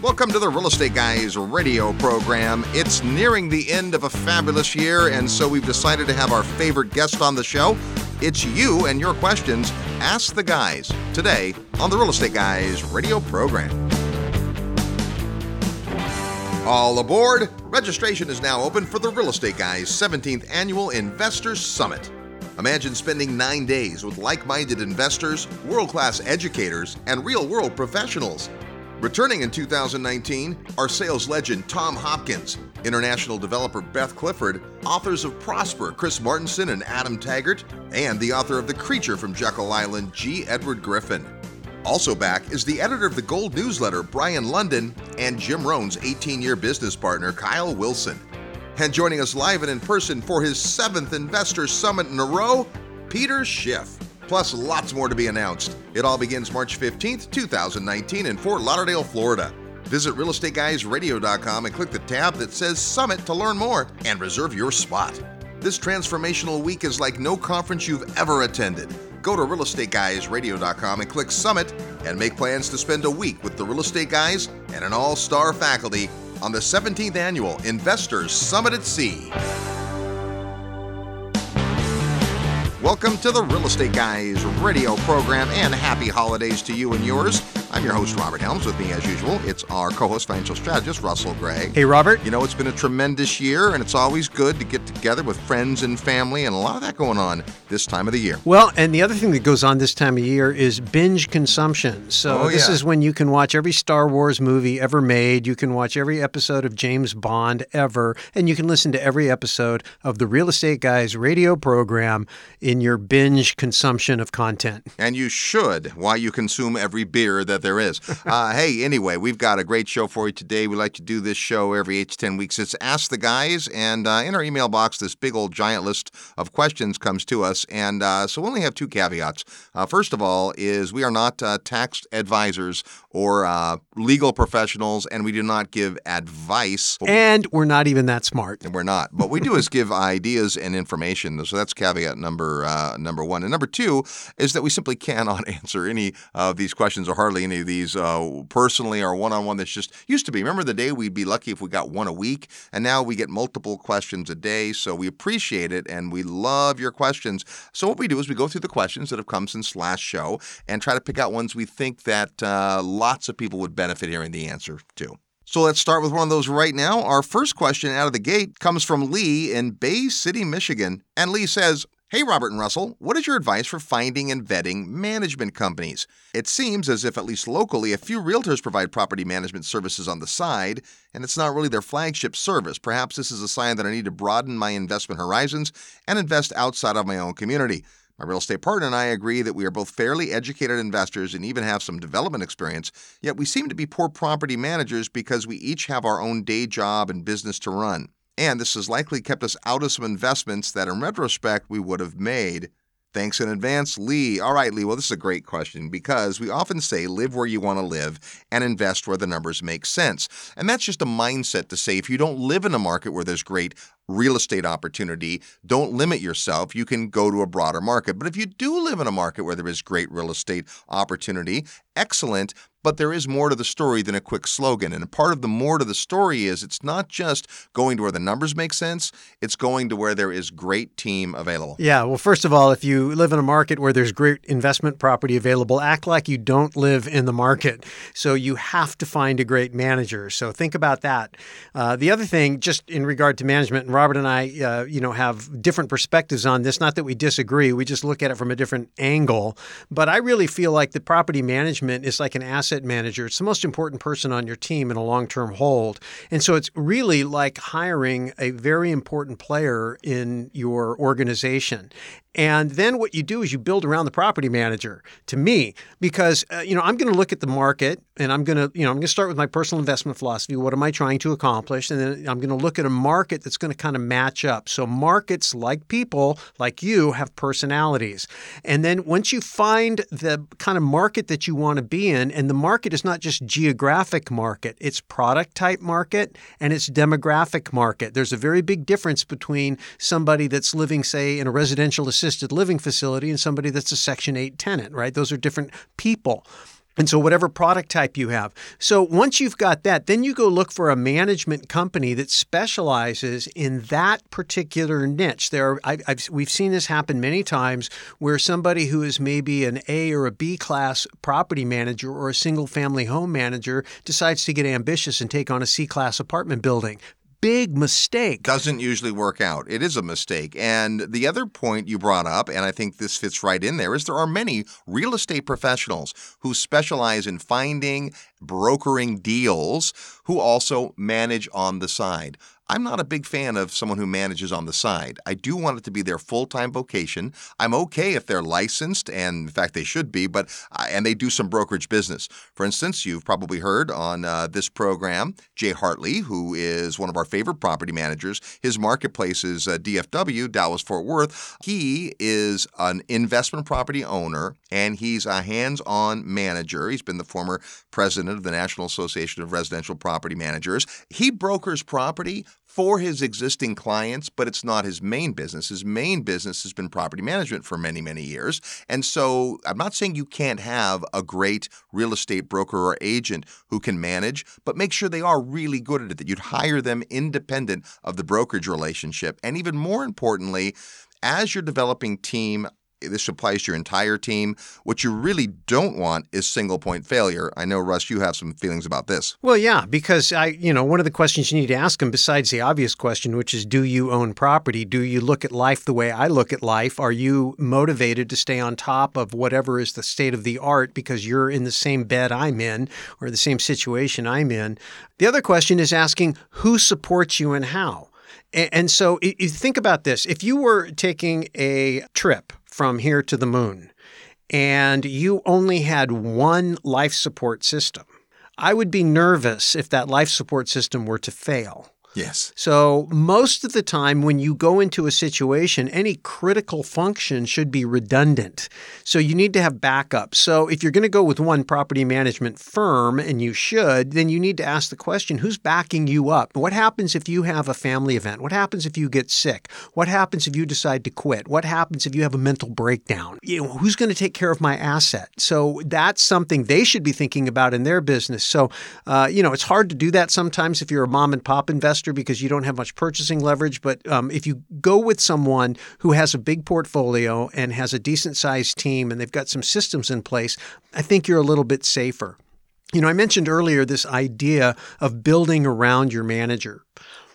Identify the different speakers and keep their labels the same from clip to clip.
Speaker 1: Welcome to the Real Estate Guys radio program. It's nearing the end of a fabulous year, and so we've decided to have our favorite guest on the show. It's you and your questions. Ask the guys today on the Real Estate Guys radio program. All aboard! Registration is now open for the Real Estate Guys 17th Annual Investors Summit. Imagine spending nine days with like minded investors, world class educators, and real world professionals. Returning in 2019 are sales legend Tom Hopkins, international developer Beth Clifford, authors of Prosper Chris Martenson and Adam Taggart, and the author of The Creature from Jekyll Island G. Edward Griffin. Also back is the editor of the Gold newsletter Brien Lundin and Jim Rohn's 18 year business partner Kyle Wilson. And joining us live and in person for his seventh Investor Summit in a row, Peter Schiff plus lots more to be announced. It all begins March 15th, 2019 in Fort Lauderdale, Florida. Visit realestateguysradio.com and click the tab that says Summit to learn more and reserve your spot. This transformational week is like no conference you've ever attended. Go to realestateguysradio.com and click Summit and make plans to spend a week with the Real Estate Guys and an all star faculty on the 17th annual Investors Summit at Sea. Welcome to the Real Estate Guys radio program and happy holidays to you and yours. I'm your host, Robert Helms. With me, as usual, it's our co host, financial strategist, Russell Gray.
Speaker 2: Hey, Robert.
Speaker 1: You know, it's been a tremendous year, and it's always good to get together with friends and family, and a lot of that going on this time of the year.
Speaker 2: Well, and the other thing that goes on this time of year is binge consumption. So,
Speaker 1: Oh,
Speaker 2: this
Speaker 1: yeah.
Speaker 2: is when you can watch every Star Wars movie ever made, you can watch every episode of James Bond ever, and you can listen to every episode of the Real Estate Guys radio program in your binge consumption of content.
Speaker 1: And you should, while you consume every beer that there is. Uh, hey, anyway, we've got a great show for you today. We like to do this show every eight to 10 weeks. It's Ask the Guys, and uh, in our email box, this big old giant list of questions comes to us. And uh, so we only have two caveats. Uh, first of all, is we are not uh, tax advisors or uh, legal professionals, and we do not give advice.
Speaker 2: And we're not even that smart.
Speaker 1: And we're not. What we do is give ideas and information. So that's caveat number uh, number one. And number two is that we simply cannot answer any of these questions or hardly any of these uh, personally or one on one. That's just used to be. Remember the day we'd be lucky if we got one a week, and now we get multiple questions a day. So we appreciate it and we love your questions. So what we do is we go through the questions that have come since last show and try to pick out ones we think that uh, lots of people would benefit hearing the answer to. So let's start with one of those right now. Our first question out of the gate comes from Lee in Bay City, Michigan. And Lee says, Hey, Robert and Russell, what is your advice for finding and vetting management companies? It seems as if, at least locally, a few realtors provide property management services on the side, and it's not really their flagship service. Perhaps this is a sign that I need to broaden my investment horizons and invest outside of my own community. My real estate partner and I agree that we are both fairly educated investors and even have some development experience, yet we seem to be poor property managers because we each have our own day job and business to run. And this has likely kept us out of some investments that, in retrospect, we would have made. Thanks in advance, Lee. All right, Lee. Well, this is a great question because we often say live where you want to live and invest where the numbers make sense. And that's just a mindset to say if you don't live in a market where there's great real estate opportunity, don't limit yourself. You can go to a broader market. But if you do live in a market where there is great real estate opportunity, excellent. But there is more to the story than a quick slogan. And part of the more to the story is it's not just going to where the numbers make sense, it's going to where there is great team available.
Speaker 2: Yeah, well, first of all, if you live in a market where there's great investment property available, act like you don't live in the market. So you have to find a great manager. So think about that. Uh, the other thing, just in regard to management, and Robert and I, uh, you know, have different perspectives on this. Not that we disagree, we just look at it from a different angle. But I really feel like the property management is like an asset manager. It's the most important person on your team in a long-term hold, and so it's really like hiring a very important player in your organization. And then what you do is you build around the property manager to me, because, uh, you know, I'm going to look at the market and I'm going to, you know, I'm going to start with my personal investment philosophy. What am I trying to accomplish? And then I'm going to look at a market that's going to kind of match up. So markets, like people, like you, have personalities. And then once you find the kind of market that you want to be in, and the market is not just geographic market, it's product type market and it's demographic market. There's a very big difference between somebody that's living, say, in a residential assisted living facility and somebody that's a Section 8 tenant, right? Those are different people. And so, whatever product type you have. So, once you've got that, then you go look for a management company that specializes in that particular niche. There, are, I, we've seen this happen many times where somebody who is maybe an A or a B class property manager or a single family home manager decides to get ambitious and take on a C class apartment building big mistake.
Speaker 1: Doesn't usually work out. It is a mistake. And the other point you brought up, and I think this fits right in there, is there are many real estate professionals who specialize in finding, brokering deals, who also manage on the side. I'm not a big fan of someone who manages on the side. I do want it to be their full-time vocation. I'm okay if they're licensed, and in fact they should be, but and they do some brokerage business. For instance, you've probably heard on uh, this program Jay Hartley, who is one of our favorite property managers. His marketplace is uh, DFW, Dallas Fort Worth. He is an investment property owner, and he's a hands-on manager. He's been the former president of the National Association of Residential Property Managers. He brokers property for his existing clients, but it's not his main business. His main business has been property management for many, many years. And so I'm not saying you can't have a great real estate broker or agent who can manage, but make sure they are really good at it, that you'd hire them independent of the brokerage relationship. And even more importantly, as you're developing team this applies to your entire team. What you really don't want is single point failure. I know, Russ, you have some feelings about this.
Speaker 2: Well, yeah, because I, you know, one of the questions you need to ask them, besides the obvious question, which is, do you own property? Do you look at life the way I look at life? Are you motivated to stay on top of whatever is the state of the art because you're in the same bed I'm in or the same situation I'm in? The other question is asking who supports you and how. And so, you think about this: if you were taking a trip from here to the moon and you only had one life support system, I would be nervous if that life support system were to fail.
Speaker 1: Yes.
Speaker 2: So, most of the time, when you go into a situation, any critical function should be redundant. So, you need to have backup. So, if you're going to go with one property management firm, and you should, then you need to ask the question who's backing you up? What happens if you have a family event? What happens if you get sick? What happens if you decide to quit? What happens if you have a mental breakdown? You know, who's going to take care of my asset? So, that's something they should be thinking about in their business. So, uh, you know, it's hard to do that sometimes if you're a mom and pop investor investor because you don't have much purchasing leverage. But um, if you go with someone who has a big portfolio and has a decent sized team and they've got some systems in place, I think you're a little bit safer. You know, I mentioned earlier this idea of building around your manager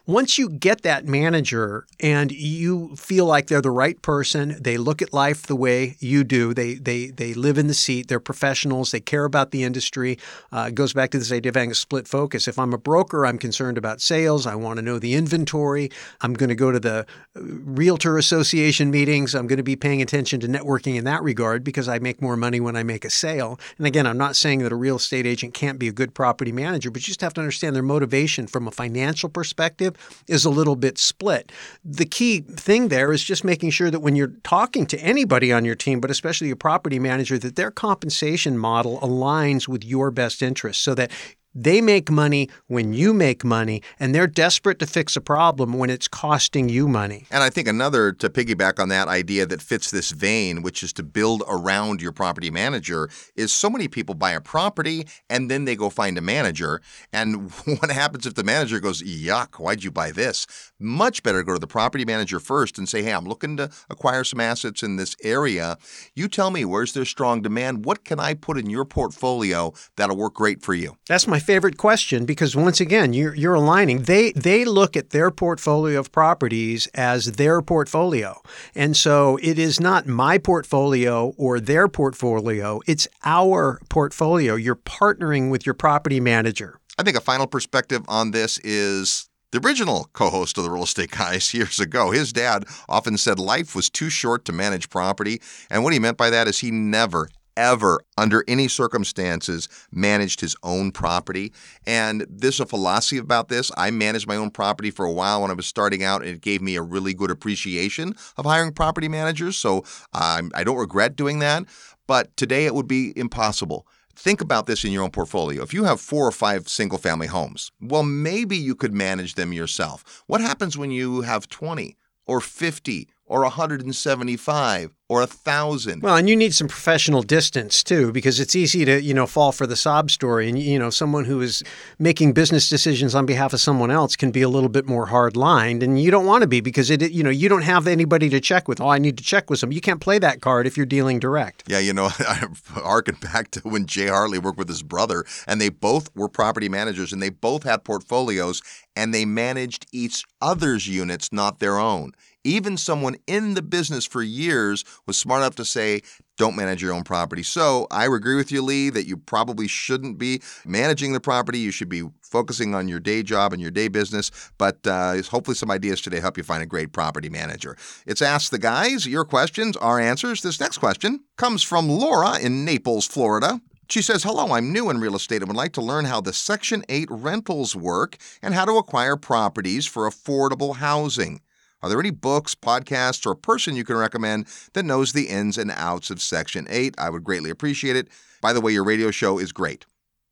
Speaker 2: once you get that manager and you feel like they're the right person, they look at life the way you do. They they they live in the seat. They're professionals. They care about the industry. Uh, it goes back to this idea of having a split focus. If I'm a broker, I'm concerned about sales. I want to know the inventory. I'm going to go to the uh, realtor association meetings. I'm going to be paying attention to networking in that regard because I make more money when I make a sale. And again, I'm not saying that a real estate agent can't be a good property manager, but you just have to understand their motivation from a financial perspective is a little bit split. The key thing there is just making sure that when you're talking to anybody on your team, but especially a property manager, that their compensation model aligns with your best interests so that they make money when you make money, and they're desperate to fix a problem when it's costing you money.
Speaker 1: And I think another to piggyback on that idea that fits this vein, which is to build around your property manager, is so many people buy a property and then they go find a manager. And what happens if the manager goes, yuck, why'd you buy this? Much better go to the property manager first and say, hey, I'm looking to acquire some assets in this area. You tell me, where's there strong demand? What can I put in your portfolio that'll work great for you?
Speaker 2: That's my favorite question because once again, you're, you're aligning. They they look at their portfolio of properties as their portfolio, and so it is not my portfolio or their portfolio. It's our portfolio. You're partnering with your property manager.
Speaker 1: I think a final perspective on this is the original co host of the Real Estate Guys years ago, his dad often said life was too short to manage property. And what he meant by that is he never, ever, under any circumstances, managed his own property. And there's a philosophy about this. I managed my own property for a while when I was starting out, and it gave me a really good appreciation of hiring property managers. So um, I don't regret doing that. But today it would be impossible. Think about this in your own portfolio. If you have four or five single family homes, well, maybe you could manage them yourself. What happens when you have 20 or 50 or 175 or a thousand.
Speaker 2: Well, and you need some professional distance too, because it's easy to you know fall for the sob story, and you know someone who is making business decisions on behalf of someone else can be a little bit more hard lined, and you don't want to be because it you know you don't have anybody to check with. Oh, I need to check with some. You can't play that card if you're dealing direct.
Speaker 1: Yeah, you know, I harken back to when Jay Hartley worked with his brother, and they both were property managers, and they both had portfolios, and they managed each other's units, not their own. Even someone in the business for years was smart enough to say, don't manage your own property. So I agree with you, Lee, that you probably shouldn't be managing the property. You should be focusing on your day job and your day business. But uh, hopefully, some ideas today help you find a great property manager. It's Ask the Guys. Your questions, our answers. This next question comes from Laura in Naples, Florida. She says, Hello, I'm new in real estate and would like to learn how the Section 8 rentals work and how to acquire properties for affordable housing. Are there any books, podcasts, or a person you can recommend that knows the ins and outs of Section 8? I would greatly appreciate it. By the way, your radio show is great.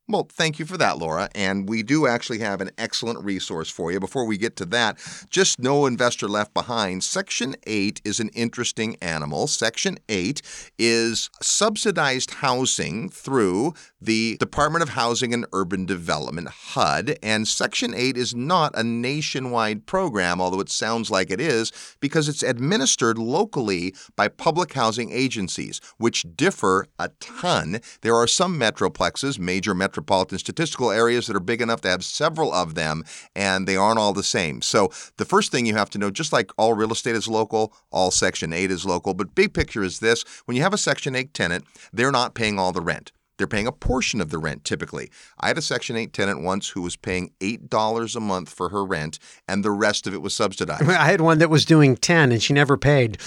Speaker 1: Well, thank you for that, Laura. And we do actually have an excellent resource for you. Before we get to that, just no investor left behind. Section 8 is an interesting animal. Section 8 is subsidized housing through the Department of Housing and Urban Development, HUD. And Section 8 is not a nationwide program, although it sounds like it is, because it's administered locally by public housing agencies, which differ a ton. There are some metroplexes, major metropolitan statistical areas that are big enough to have several of them, and they aren't all the same. So the first thing you have to know, just like all real estate is local, all Section 8 is local, but big picture is this when you have a Section 8 tenant, they're not paying all the rent. They're paying a portion of the rent typically. I had a Section 8 tenant once who was paying $8 a month for her rent, and the rest of it was subsidized.
Speaker 2: I had one that was doing 10 and she never paid.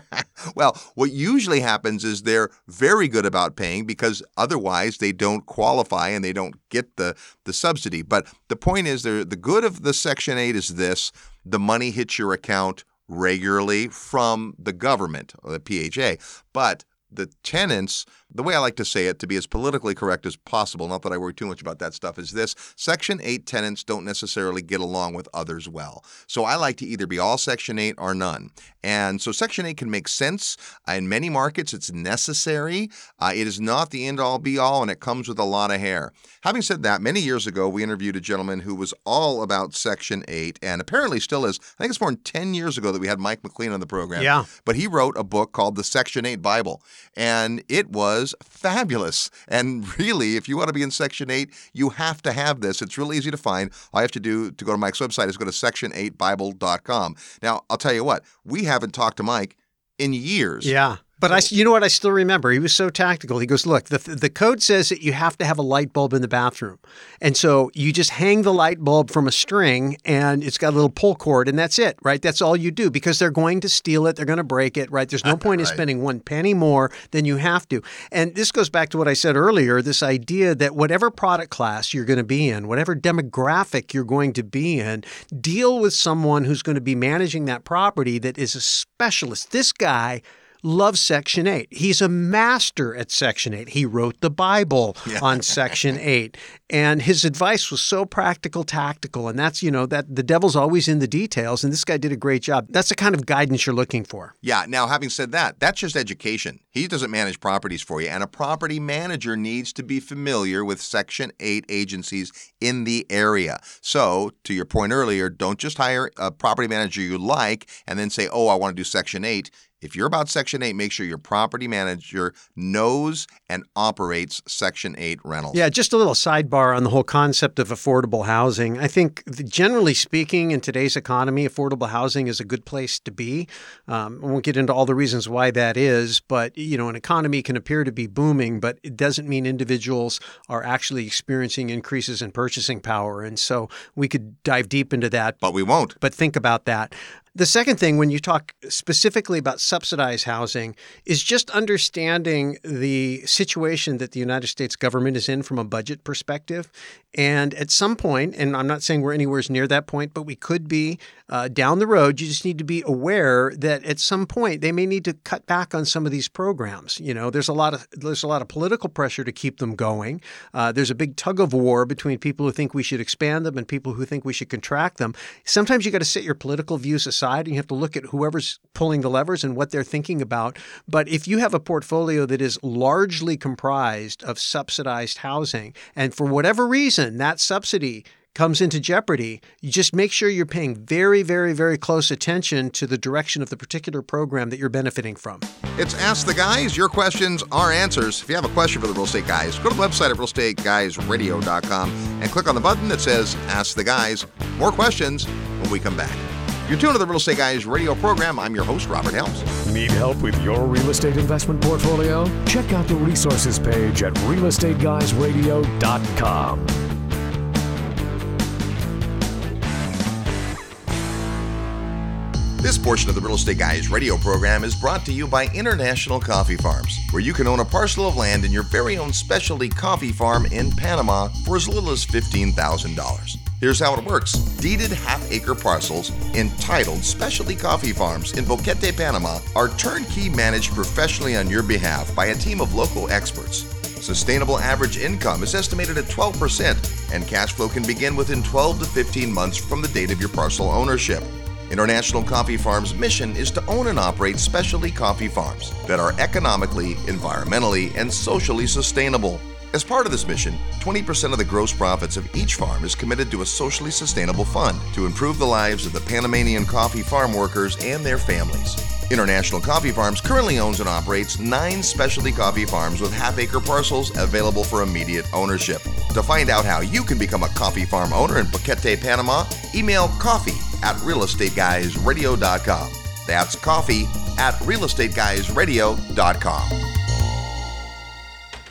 Speaker 1: well, what usually happens is they're very good about paying because otherwise they don't qualify and they don't get the, the subsidy. But the point is, the good of the Section 8 is this the money hits your account regularly from the government or the PHA. But the tenants, the way I like to say it to be as politically correct as possible, not that I worry too much about that stuff, is this Section 8 tenants don't necessarily get along with others well. So I like to either be all Section 8 or none. And so Section 8 can make sense. In many markets, it's necessary. Uh, it is not the end all be all, and it comes with a lot of hair. Having said that, many years ago, we interviewed a gentleman who was all about Section 8 and apparently still is. I think it's more than 10 years ago that we had Mike McLean on the program.
Speaker 2: Yeah.
Speaker 1: But he wrote a book called The Section 8 Bible and it was fabulous. And really, if you want to be in Section 8, you have to have this. It's really easy to find. All you have to do to go to Mike's website is go to section8bible.com. Now, I'll tell you what, we haven't talked to Mike in years.
Speaker 2: Yeah. But I, you know what? I still remember. He was so tactical. He goes, "Look, the the code says that you have to have a light bulb in the bathroom, and so you just hang the light bulb from a string, and it's got a little pull cord, and that's it, right? That's all you do because they're going to steal it, they're going to break it, right? There's no point right. in spending one penny more than you have to. And this goes back to what I said earlier: this idea that whatever product class you're going to be in, whatever demographic you're going to be in, deal with someone who's going to be managing that property that is a specialist. This guy loves Section 8. He's a master at Section 8. He wrote the Bible yeah. on Section 8. And his advice was so practical, tactical. And that's, you know, that the devil's always in the details. And this guy did a great job. That's the kind of guidance you're looking for.
Speaker 1: Yeah. Now, having said that, that's just education. He doesn't manage properties for you. And a property manager needs to be familiar with Section 8 agencies in the area. So, to your point earlier, don't just hire a property manager you like and then say, oh, I want to do Section 8 if you're about Section 8, make sure your property manager knows and operates Section 8 rentals.
Speaker 2: Yeah, just a little sidebar on the whole concept of affordable housing. I think, generally speaking, in today's economy, affordable housing is a good place to be. Um, I won't get into all the reasons why that is, but you know, an economy can appear to be booming, but it doesn't mean individuals are actually experiencing increases in purchasing power. And so we could dive deep into that.
Speaker 1: But we won't.
Speaker 2: But think about that. The second thing, when you talk specifically about subsidized housing, is just understanding the situation that the United States government is in from a budget perspective. And at some point, and I'm not saying we're anywhere near that point, but we could be uh, down the road. You just need to be aware that at some point they may need to cut back on some of these programs. You know, there's a lot of there's a lot of political pressure to keep them going. Uh, there's a big tug of war between people who think we should expand them and people who think we should contract them. Sometimes you got to set your political views aside decide and you have to look at whoever's pulling the levers and what they're thinking about. But if you have a portfolio that is largely comprised of subsidized housing, and for whatever reason that subsidy comes into jeopardy, you just make sure you're paying very, very, very close attention to the direction of the particular program that you're benefiting from.
Speaker 1: It's Ask the Guys. Your questions, our answers. If you have a question for the Real Estate Guys, go to the website at realestateguysradio.com and click on the button that says Ask the Guys. More questions when we come back. You're tuned to the Real Estate Guys radio program. I'm your host, Robert Helms.
Speaker 3: Need help with your real estate investment portfolio? Check out the resources page at realestateguysradio.com.
Speaker 1: This portion of the Real Estate Guys radio program is brought to you by International Coffee Farms, where you can own a parcel of land in your very own specialty coffee farm in Panama for as little as $15,000. Here's how it works deeded half acre parcels entitled Specialty Coffee Farms in Boquete, Panama are turnkey managed professionally on your behalf by a team of local experts. Sustainable average income is estimated at 12%, and cash flow can begin within 12 to 15 months from the date of your parcel ownership. International Coffee Farms' mission is to own and operate specialty coffee farms that are economically, environmentally, and socially sustainable. As part of this mission, 20% of the gross profits of each farm is committed to a socially sustainable fund to improve the lives of the Panamanian coffee farm workers and their families. International Coffee Farms currently owns and operates nine specialty coffee farms with half acre parcels available for immediate ownership. To find out how you can become a coffee farm owner in Boquete, Panama, email coffee at realestateguysradio.com. That's coffee at realestateguysradio.com.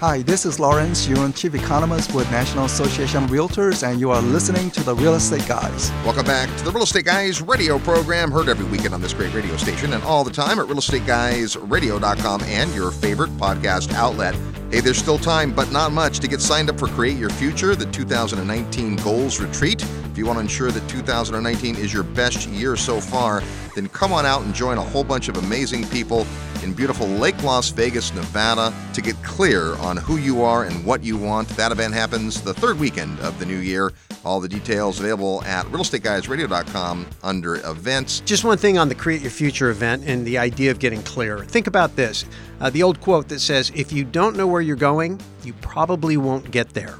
Speaker 4: Hi, this is Lawrence Yun, Chief Economist with National Association of Realtors, and you are listening to the Real Estate Guys.
Speaker 1: Welcome back to the Real Estate Guys radio program, heard every weekend on this great radio station and all the time at realestateguysradio.com and your favorite podcast outlet. Hey, there's still time, but not much, to get signed up for Create Your Future, the 2019 Goals Retreat. If you want to ensure that 2019 is your best year so far, then come on out and join a whole bunch of amazing people in beautiful Lake Las Vegas, Nevada to get clear on who you are and what you want. That event happens the third weekend of the new year. All the details available at realestateguysradio.com under events.
Speaker 2: Just one thing on the Create Your Future event and the idea of getting clear. Think about this uh, the old quote that says, If you don't know where you're going, you probably won't get there.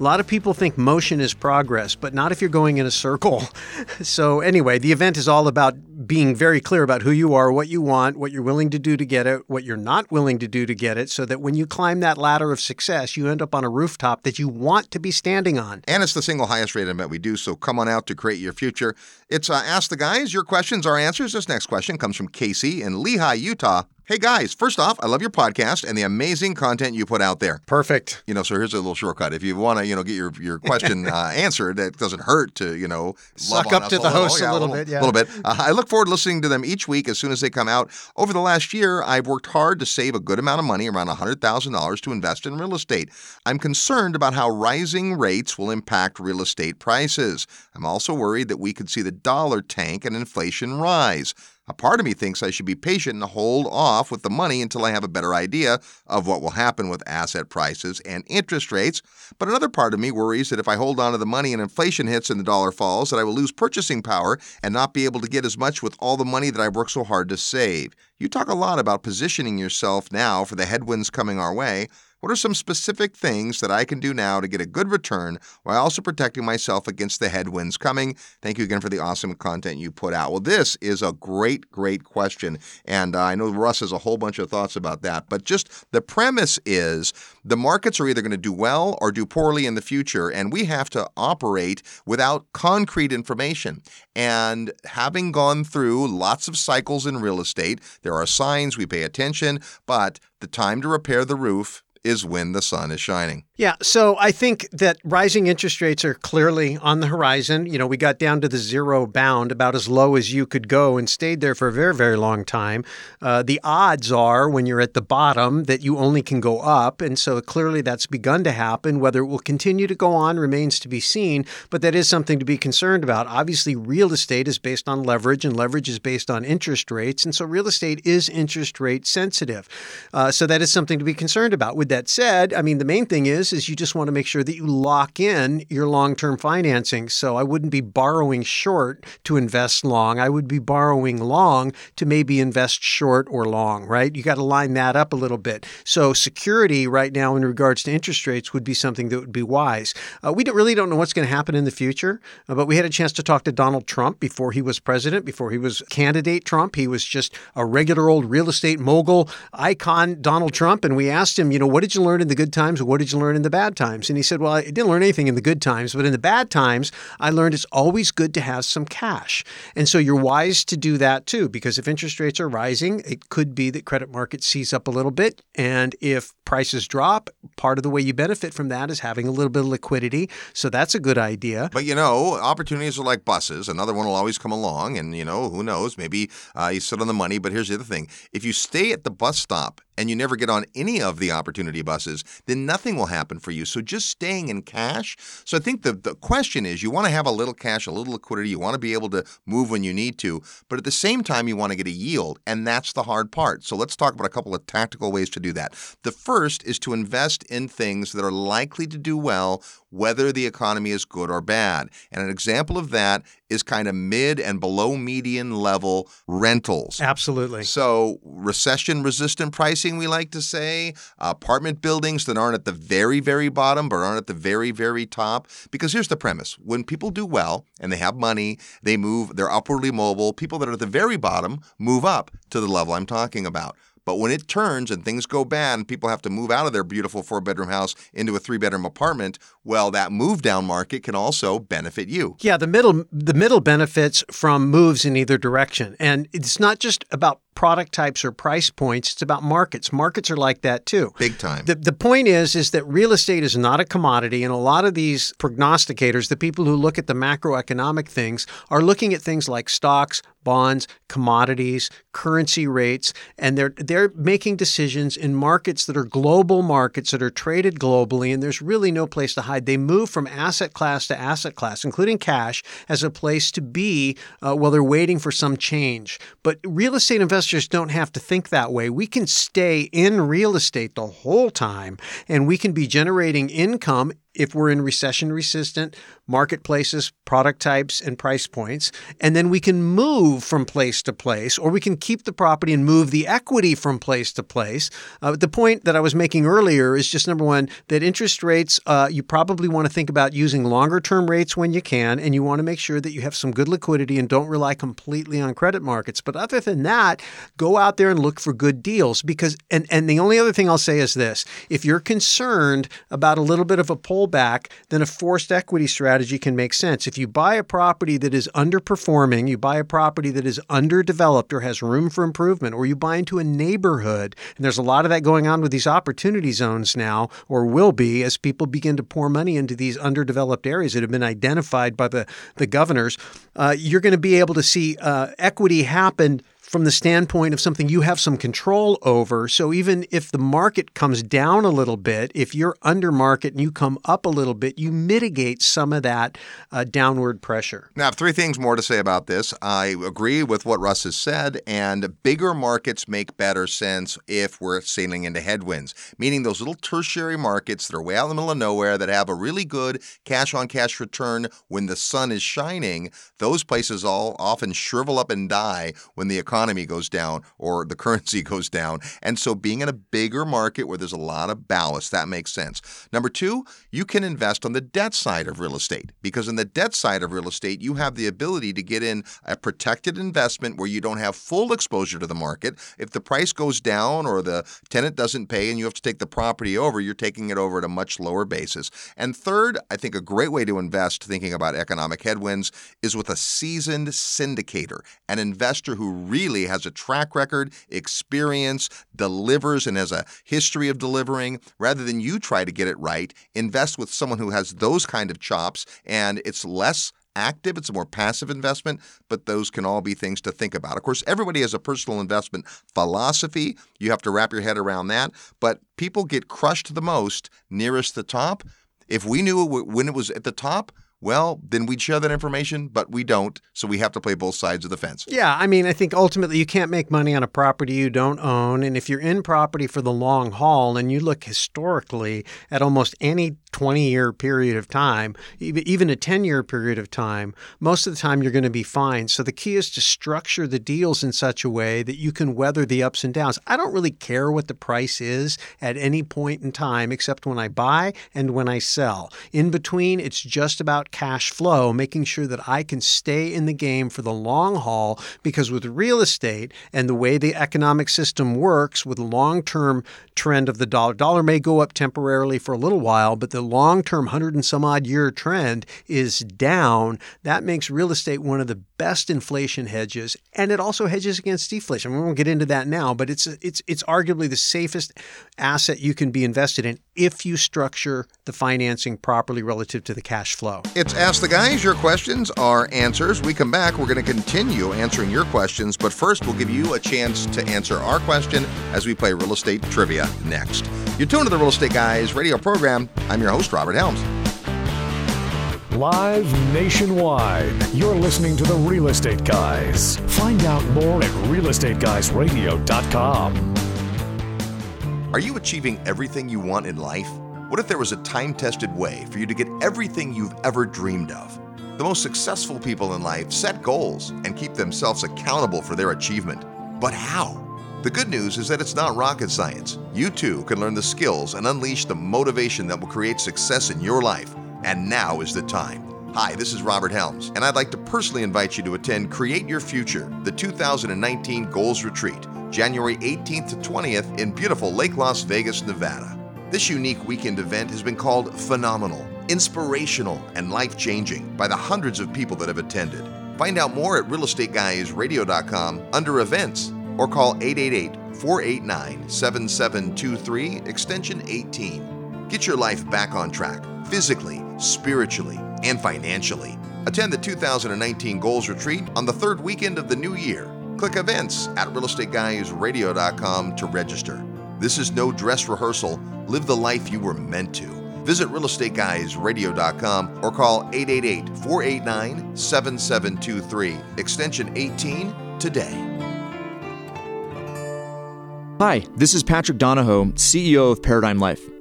Speaker 2: A lot of people think motion is progress, but not if you're going in a circle. so, anyway, the event is all about being very clear about who you are, what you want, what you're willing to do to get it, what you're not willing to do to get it, so that when you climb that ladder of success, you end up on a rooftop that you want to be standing on.
Speaker 1: And it's the single highest rated event we do, so come on out to create your future. It's uh, Ask the Guys, your questions, our answers. This next question comes from Casey in Lehi, Utah. Hey guys, first off, I love your podcast and the amazing content you put out there.
Speaker 2: Perfect.
Speaker 1: You know, so here's a little shortcut. If you want to, you know, get your, your question uh, answered, that doesn't hurt to, you know,
Speaker 2: suck up to the host a little, bit. Yeah,
Speaker 1: a little bit. Uh, I look forward to listening to them each week as soon as they come out. Over the last year, I've worked hard to save a good amount of money, around $100,000, to invest in real estate. I'm concerned about how rising rates will impact real estate prices. I'm also worried that we could see the dollar tank and inflation rise. A part of me thinks I should be patient and hold off with the money until I have a better idea of what will happen with asset prices and interest rates. But another part of me worries that if I hold on to the money and inflation hits and the dollar falls, that I will lose purchasing power and not be able to get as much with all the money that I've worked so hard to save. You talk a lot about positioning yourself now for the headwinds coming our way. What are some specific things that I can do now to get a good return while also protecting myself against the headwinds coming? Thank you again for the awesome content you put out. Well, this is a great, great question. And uh, I know Russ has a whole bunch of thoughts about that. But just the premise is the markets are either going to do well or do poorly in the future. And we have to operate without concrete information. And having gone through lots of cycles in real estate, there are signs we pay attention, but the time to repair the roof is when the sun is shining.
Speaker 2: Yeah, so I think that rising interest rates are clearly on the horizon. You know, we got down to the zero bound, about as low as you could go, and stayed there for a very, very long time. Uh, the odds are, when you're at the bottom, that you only can go up. And so clearly that's begun to happen. Whether it will continue to go on remains to be seen, but that is something to be concerned about. Obviously, real estate is based on leverage, and leverage is based on interest rates. And so real estate is interest rate sensitive. Uh, so that is something to be concerned about. With that said, I mean, the main thing is, is you just want to make sure that you lock in your long-term financing. So I wouldn't be borrowing short to invest long. I would be borrowing long to maybe invest short or long, right? You got to line that up a little bit. So security right now in regards to interest rates would be something that would be wise. Uh, we don't, really don't know what's going to happen in the future, uh, but we had a chance to talk to Donald Trump before he was president, before he was candidate Trump. He was just a regular old real estate mogul icon, Donald Trump, and we asked him, you know, what did you learn in the good times? What did you learn in the bad times? And he said, well, I didn't learn anything in the good times, but in the bad times, I learned it's always good to have some cash. And so you're wise to do that too, because if interest rates are rising, it could be that credit markets seize up a little bit. And if prices drop, part of the way you benefit from that is having a little bit of liquidity. So that's a good idea.
Speaker 1: But you know, opportunities are like buses. Another one will always come along, and you know, who knows? Maybe uh, you sit on the money. But here's the other thing: if you stay at the bus stop and you never get on any of the opportunity buses, then nothing will happen for you. So just staying in cash. So I think the, the question is you want to have a little cash, a little liquidity. You want to be able to move when you need to. But at the same time, you want to get a yield. And that's the hard part. So let's talk about a couple of tactical ways to do that. The first is to invest in things that are likely to do well whether the economy is good or bad. And an example of that is kind of mid and below median level rentals.
Speaker 2: Absolutely.
Speaker 1: So, recession resistant pricing, we like to say, apartment buildings that aren't at the very, very bottom, but aren't at the very, very top. Because here's the premise when people do well and they have money, they move, they're upwardly mobile. People that are at the very bottom move up to the level I'm talking about. But when it turns and things go bad and people have to move out of their beautiful four bedroom house into a three bedroom apartment, well, that move down market can also benefit you.
Speaker 2: Yeah, the middle the middle benefits from moves in either direction. And it's not just about product types or price points, it's about markets. Markets are like that too.
Speaker 1: Big time.
Speaker 2: The, the point is is that real estate is not a commodity and a lot of these prognosticators, the people who look at the macroeconomic things are looking at things like stocks, bonds, commodities, currency rates, and they're they're making decisions in markets that are global markets that are traded globally, and there's really no place to hide. They move from asset class to asset class, including cash, as a place to be uh, while they're waiting for some change. But real estate investors don't have to think that way. We can stay in real estate the whole time, and we can be generating income if we're in recession resistant marketplaces, product types, and price points. And then we can move from place to place, or we can keep the property and move the equity from place to place. Uh, the point that I was making earlier is just number one, that interest rates, uh, you probably want to think about using longer term rates when you can, and you want to make sure that you have some good liquidity and don't rely completely on credit markets. But other than that, go out there and look for good deals because, and, and the only other thing I'll say is this if you're concerned about a little bit of a pullback, then a forced equity strategy can make sense. If you buy a property that is underperforming, you buy a property that is underdeveloped or has room for improvement, or you buy into a neighborhood, and there's a lot of that going on with these opportunity zones now, or will be as people begin to pour money into these underdeveloped areas that have been identified by the, the governors, uh, you're going to be able to see uh, equity happen from the standpoint of something you have some control over. So even if the market comes down a little bit, if you're under market and you come up a little bit, you mitigate some of that uh, downward pressure.
Speaker 1: Now, I have three things more to say about this. I agree with what Russ has said, and bigger markets make better sense if we're sailing into headwinds, meaning those little tertiary markets that are way out in the middle of nowhere that have a really good cash on cash return when the sun is shining. Those places all often shrivel up and die when the economy economy goes down or the currency goes down. And so being in a bigger market where there's a lot of ballast, that makes sense. Number two, you can invest on the debt side of real estate because in the debt side of real estate, you have the ability to get in a protected investment where you don't have full exposure to the market. If the price goes down or the tenant doesn't pay and you have to take the property over, you're taking it over at a much lower basis. And third, I think a great way to invest thinking about economic headwinds is with a seasoned syndicator, an investor who really has a track record, experience, delivers, and has a history of delivering. Rather than you try to get it right, invest with someone who has those kind of chops, and it's less active, it's a more passive investment, but those can all be things to think about. Of course, everybody has a personal investment philosophy. You have to wrap your head around that, but people get crushed the most nearest the top. If we knew when it was at the top, well, then we'd share that information, but we don't. So we have to play both sides of the fence.
Speaker 2: Yeah, I mean, I think ultimately you can't make money on a property you don't own. And if you're in property for the long haul and you look historically at almost any 20 year period of time, even a 10 year period of time, most of the time you're going to be fine. So the key is to structure the deals in such a way that you can weather the ups and downs. I don't really care what the price is at any point in time, except when I buy and when I sell. In between, it's just about cash flow, making sure that I can stay in the game for the long haul. Because with real estate and the way the economic system works, with long term trend of the dollar, dollar may go up temporarily for a little while, but the the long term hundred and some odd year trend is down, that makes real estate one of the best inflation hedges, and it also hedges against deflation. We won't get into that now, but it's it's it's arguably the safest asset you can be invested in if you structure the financing properly relative to the cash flow.
Speaker 1: It's Ask the Guys. Your questions are answers. We come back, we're going to continue answering your questions, but first we'll give you a chance to answer our question as we play real estate trivia next. You're tuned to the Real Estate Guys radio program. I'm your host, Robert Helms.
Speaker 3: Live nationwide, you're listening to the Real Estate Guys. Find out more at realestateguysradio.com.
Speaker 1: Are you achieving everything you want in life? What if there was a time tested way for you to get everything you've ever dreamed of? The most successful people in life set goals and keep themselves accountable for their achievement. But how? The good news is that it's not rocket science. You too can learn the skills and unleash the motivation that will create success in your life. And now is the time. Hi, this is Robert Helms, and I'd like to personally invite you to attend Create Your Future, the 2019 Goals Retreat, January 18th to 20th in beautiful Lake Las Vegas, Nevada. This unique weekend event has been called phenomenal, inspirational, and life changing by the hundreds of people that have attended. Find out more at realestateguysradio.com under events or call 888 489 7723, extension 18. Get your life back on track, physically, spiritually, and financially. Attend the 2019 Goals Retreat on the third weekend of the new year. Click events at realestateguysradio.com to register. This is no dress rehearsal. Live the life you were meant to. Visit realestateguysradio.com or call 888 489 7723, extension 18 today.
Speaker 5: Hi, this is Patrick Donohoe, CEO of Paradigm Life.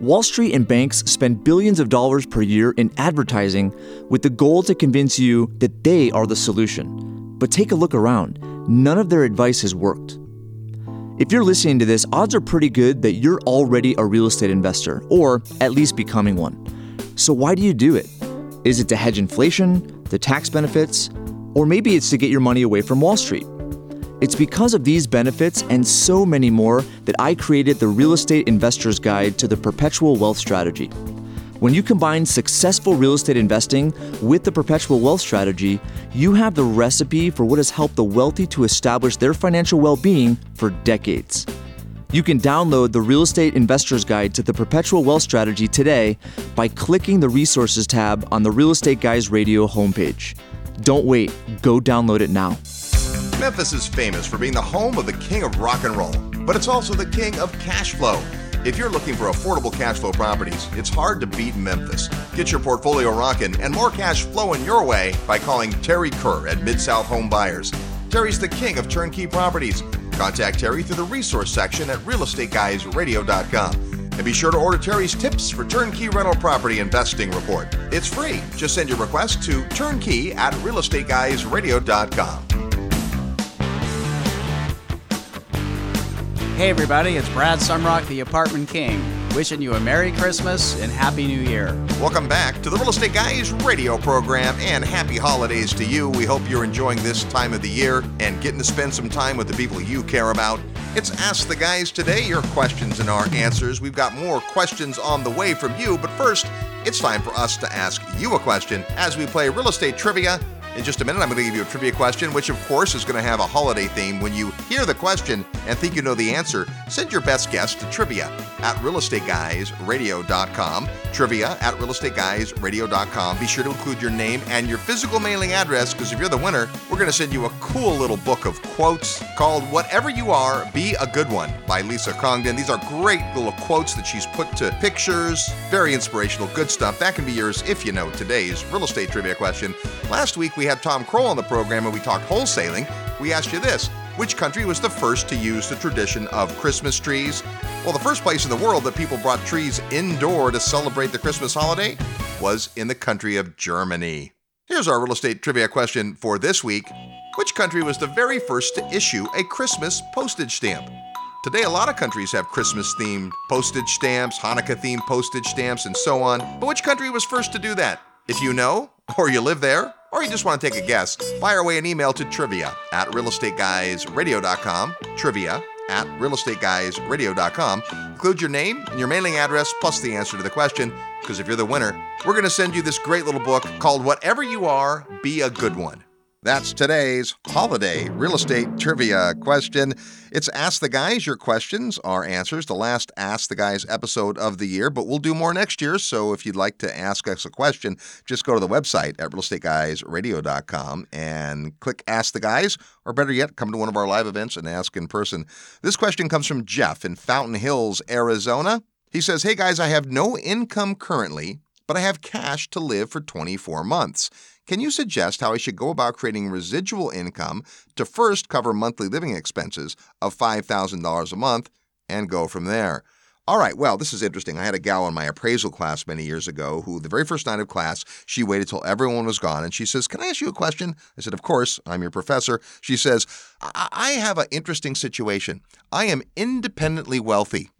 Speaker 5: Wall Street and banks spend billions of dollars per year in advertising with the goal to convince you that they are the solution. But take a look around. None of their advice has worked. If you're listening to this, odds are pretty good that you're already a real estate investor, or at least becoming one. So why do you do it? Is it to hedge inflation, the tax benefits, or maybe it's to get your money away from Wall Street? It's because of these benefits and so many more that I created the Real Estate Investor's Guide to the Perpetual Wealth Strategy. When you combine successful real estate investing with the perpetual wealth strategy, you have the recipe for what has helped the wealthy to establish their financial well being for decades. You can download the Real Estate Investor's Guide to the Perpetual Wealth Strategy today by clicking the Resources tab on the Real Estate Guys Radio homepage. Don't wait, go download it now.
Speaker 1: Memphis is famous for being the home of the king of rock and roll, but it's also the king of cash flow. If you're looking for affordable cash flow properties, it's hard to beat Memphis. Get your portfolio rocking and more cash flowing your way by calling Terry Kerr at Mid South Home Buyers. Terry's the king of turnkey properties. Contact Terry through the resource section at realestateguysradio.com. And be sure to order Terry's tips for turnkey rental property investing report. It's free. Just send your request to turnkey at realestateguysradio.com.
Speaker 6: Hey everybody, it's Brad Sumrock, the Apartment King, wishing you a Merry Christmas and Happy New Year.
Speaker 1: Welcome back to the Real Estate Guys radio program and happy holidays to you. We hope you're enjoying this time of the year and getting to spend some time with the people you care about. It's Ask the Guys today, your questions and our answers. We've got more questions on the way from you, but first, it's time for us to ask you a question as we play real estate trivia in just a minute, I'm going to give you a trivia question, which of course is going to have a holiday theme. When you hear the question and think you know the answer, send your best guess to trivia at realestateguysradio.com. Trivia at realestateguysradio.com. Be sure to include your name and your physical mailing address because if you're the winner, we're going to send you a cool little book of quotes called Whatever You Are, Be a Good One by Lisa Congdon. These are great little quotes that she's put to pictures. Very inspirational, good stuff. That can be yours if you know today's real estate trivia question. Last week, we had Tom Krol on the program and we talked wholesaling, we asked you this Which country was the first to use the tradition of Christmas trees? Well, the first place in the world that people brought trees indoor to celebrate the Christmas holiday was in the country of Germany. Here's our real estate trivia question for this week Which country was the very first to issue a Christmas postage stamp? Today, a lot of countries have Christmas themed postage stamps, Hanukkah themed postage stamps, and so on. But which country was first to do that? If you know, or you live there, or you just want to take a guess, fire away an email to trivia at realestateguysradio.com. Trivia at realestateguysradio.com. Include your name and your mailing address plus the answer to the question, because if you're the winner, we're going to send you this great little book called Whatever You Are, Be a Good One. That's today's holiday real estate trivia question. It's Ask the Guys. Your questions are answers. The last Ask the Guys episode of the year, but we'll do more next year. So if you'd like to ask us a question, just go to the website at realestateguysradio.com and click Ask the Guys, or better yet, come to one of our live events and ask in person. This question comes from Jeff in Fountain Hills, Arizona. He says, Hey guys, I have no income currently, but I have cash to live for 24 months. Can you suggest how I should go about creating residual income to first cover monthly living expenses of $5,000 a month and go from there? All right, well, this is interesting. I had a gal in my appraisal class many years ago who, the very first night of class, she waited till everyone was gone and she says, Can I ask you a question? I said, Of course, I'm your professor. She says, I, I have an interesting situation. I am independently wealthy.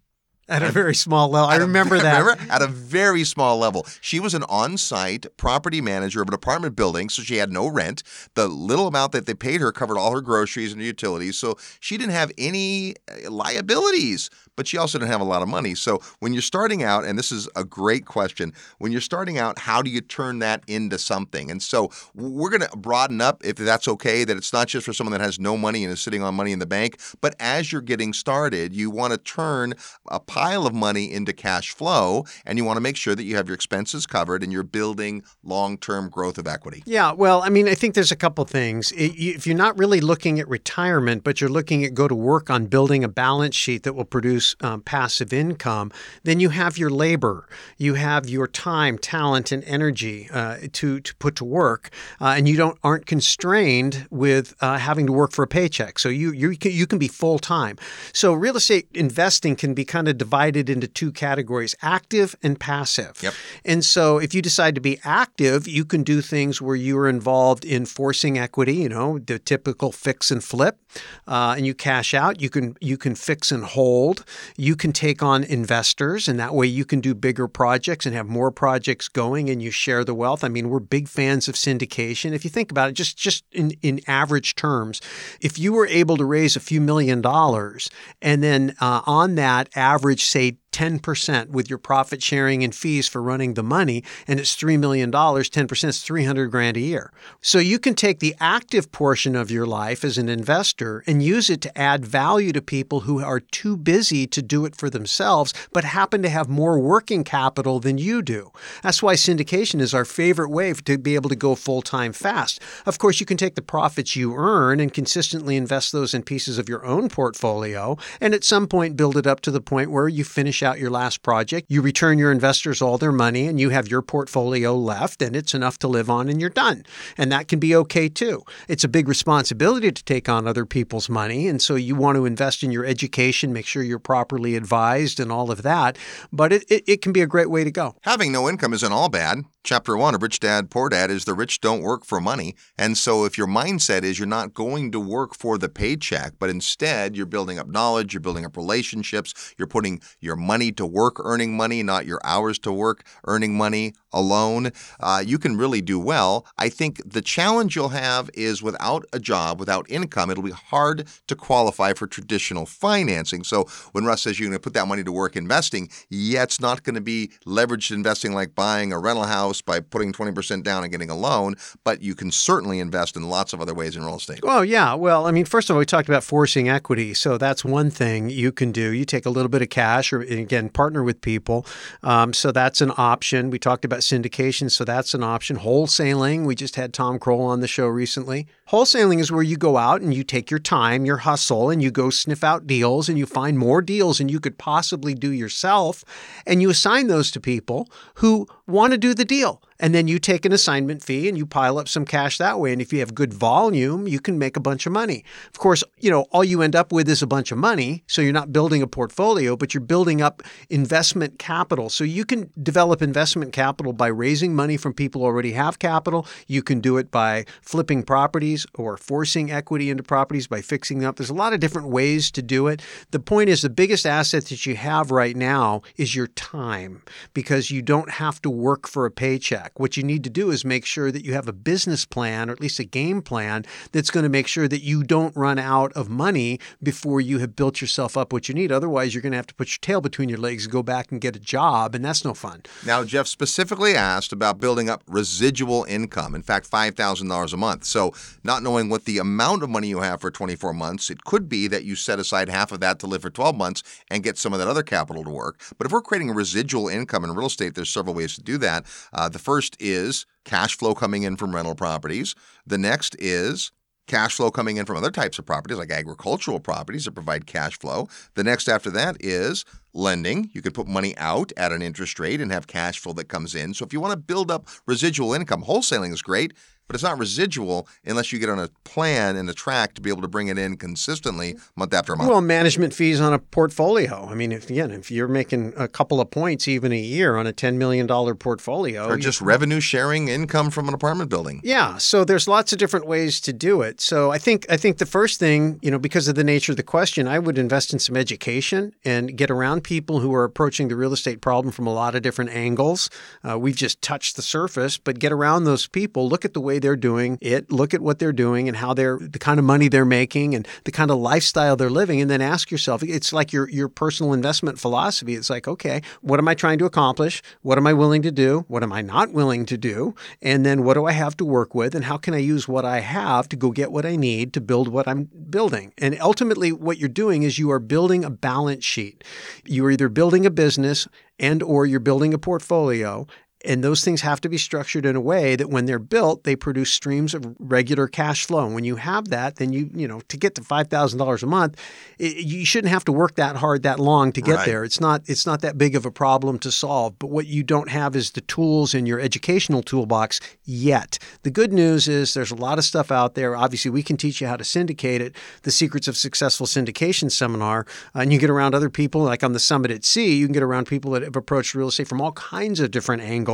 Speaker 2: At a very small level. I remember
Speaker 1: a,
Speaker 2: that.
Speaker 1: Remember? At a very small level. She was an on site property manager of an apartment building, so she had no rent. The little amount that they paid her covered all her groceries and utilities, so she didn't have any uh, liabilities but she also didn't have a lot of money. So when you're starting out, and this is a great question, when you're starting out, how do you turn that into something? And so we're going to broaden up, if that's okay, that it's not just for someone that has no money and is sitting on money in the bank, but as you're getting started, you want to turn a pile of money into cash flow, and you want to make sure that you have your expenses covered and you're building long-term growth of equity.
Speaker 2: Yeah, well, I mean, I think there's a couple things. If you're not really looking at retirement, but you're looking at go to work on building a balance sheet that will produce um, passive income, then you have your labor, you have your time, talent, and energy uh, to to put to work, uh, and you don't aren't constrained with uh, having to work for a paycheck. So you you can, you can be full time. So real estate investing can be kind of divided into two categories: active and passive.
Speaker 1: Yep.
Speaker 2: And so if you decide to be active, you can do things where you are involved in forcing equity. You know, the typical fix and flip, uh, and you cash out. You can you can fix and hold you can take on investors, and that way you can do bigger projects and have more projects going, and you share the wealth. I mean, we're big fans of syndication. If you think about it, just just in in average terms, if you were able to raise a few million dollars, and then uh, on that average, say 10% with your profit sharing and fees for running the money, and it's $3 million, 10% is 300 grand a year. So you can take the active portion of your life as an investor and use it to add value to people who are too busy to do it for themselves, but happen to have more working capital than you do. That's why syndication is our favorite way to be able to go full time fast. Of course, you can take the profits you earn and consistently invest those in pieces of your own portfolio, and at some point build it up to the point where you finish out your last project, you return your investors all their money, and you have your portfolio left, and it's enough to live on, and you're done. And that can be okay too. It's a big responsibility to take on other people's money, and so you want to invest in your education, make sure you're properly advised, and all of that. But it, it, it can be a great way to go.
Speaker 1: Having no income isn't all bad. Chapter one of Rich Dad Poor Dad is the rich don't work for money. And so, if your mindset is you're not going to work for the paycheck, but instead you're building up knowledge, you're building up relationships, you're putting your money to work earning money, not your hours to work earning money alone, uh, you can really do well. I think the challenge you'll have is without a job, without income, it'll be hard to qualify for traditional financing. So, when Russ says you're going to put that money to work investing, yeah, it's not going to be leveraged investing like buying a rental house by putting 20% down and getting a loan, but you can certainly invest in lots of other ways in real estate.
Speaker 2: Oh, yeah. Well, I mean, first of all, we talked about forcing equity. So that's one thing you can do. You take a little bit of cash or, again, partner with people. Um, so that's an option. We talked about syndication. So that's an option. Wholesaling. We just had Tom Krol on the show recently. Wholesaling is where you go out and you take your time, your hustle, and you go sniff out deals and you find more deals than you could possibly do yourself. And you assign those to people who want to do the deal. And then you take an assignment fee and you pile up some cash that way. And if you have good volume, you can make a bunch of money. Of course, you know, all you end up with is a bunch of money. So you're not building a portfolio, but you're building up investment capital. So you can develop investment capital by raising money from people who already have capital. You can do it by flipping properties or forcing equity into properties by fixing them up. There's a lot of different ways to do it. The point is the biggest asset that you have right now is your time because you don't have to work for a paycheck. What you need to do is make sure that you have a business plan or at least a game plan that's going to make sure that you don't run out of money before you have built yourself up what you need. Otherwise, you're going to have to put your tail between your legs and go back and get a job, and that's no fun.
Speaker 1: Now, Jeff specifically asked about building up residual income, in fact, $5,000 a month. So, not knowing what the amount of money you have for 24 months, it could be that you set aside half of that to live for 12 months and get some of that other capital to work. But if we're creating a residual income in real estate, there's several ways to do that. Uh, the first first is cash flow coming in from rental properties. The next is cash flow coming in from other types of properties like agricultural properties that provide cash flow. The next after that is lending. You can put money out at an interest rate and have cash flow that comes in. So if you want to build up residual income, wholesaling is great but it's not residual unless you get on a plan and a track to be able to bring it in consistently month after month.
Speaker 2: Well, management fees on a portfolio. I mean, if again, if you're making a couple of points even a year on a $10 million portfolio,
Speaker 1: or just revenue sharing income from an apartment building.
Speaker 2: Yeah, so there's lots of different ways to do it. So I think I think the first thing, you know, because of the nature of the question, I would invest in some education and get around people who are approaching the real estate problem from a lot of different angles. Uh, we've just touched the surface, but get around those people, look at the way they're doing it, look at what they're doing and how they're the kind of money they're making and the kind of lifestyle they're living, and then ask yourself, it's like your your personal investment philosophy. It's like, okay, what am I trying to accomplish? What am I willing to do? What am I not willing to do? And then what do I have to work with? And how can I use what I have to go get what I need to build what I'm building? And ultimately, what you're doing is you are building a balance sheet. You are either building a business and or you're building a portfolio and those things have to be structured in a way that when they're built, they produce streams of regular cash flow. And when you have that, then you, you know, to get to $5,000 a month, it, you shouldn't have to work that hard that long to get right. there. It's not it's not that big of a problem to solve. But what you don't have is the tools in your educational toolbox yet. The good news is there's a lot of stuff out there. Obviously, we can teach you how to syndicate it. The Secrets of Successful Syndication seminar, uh, and you get around other people like on the Summit at Sea, you can get around people that have approached real estate from all kinds of different angles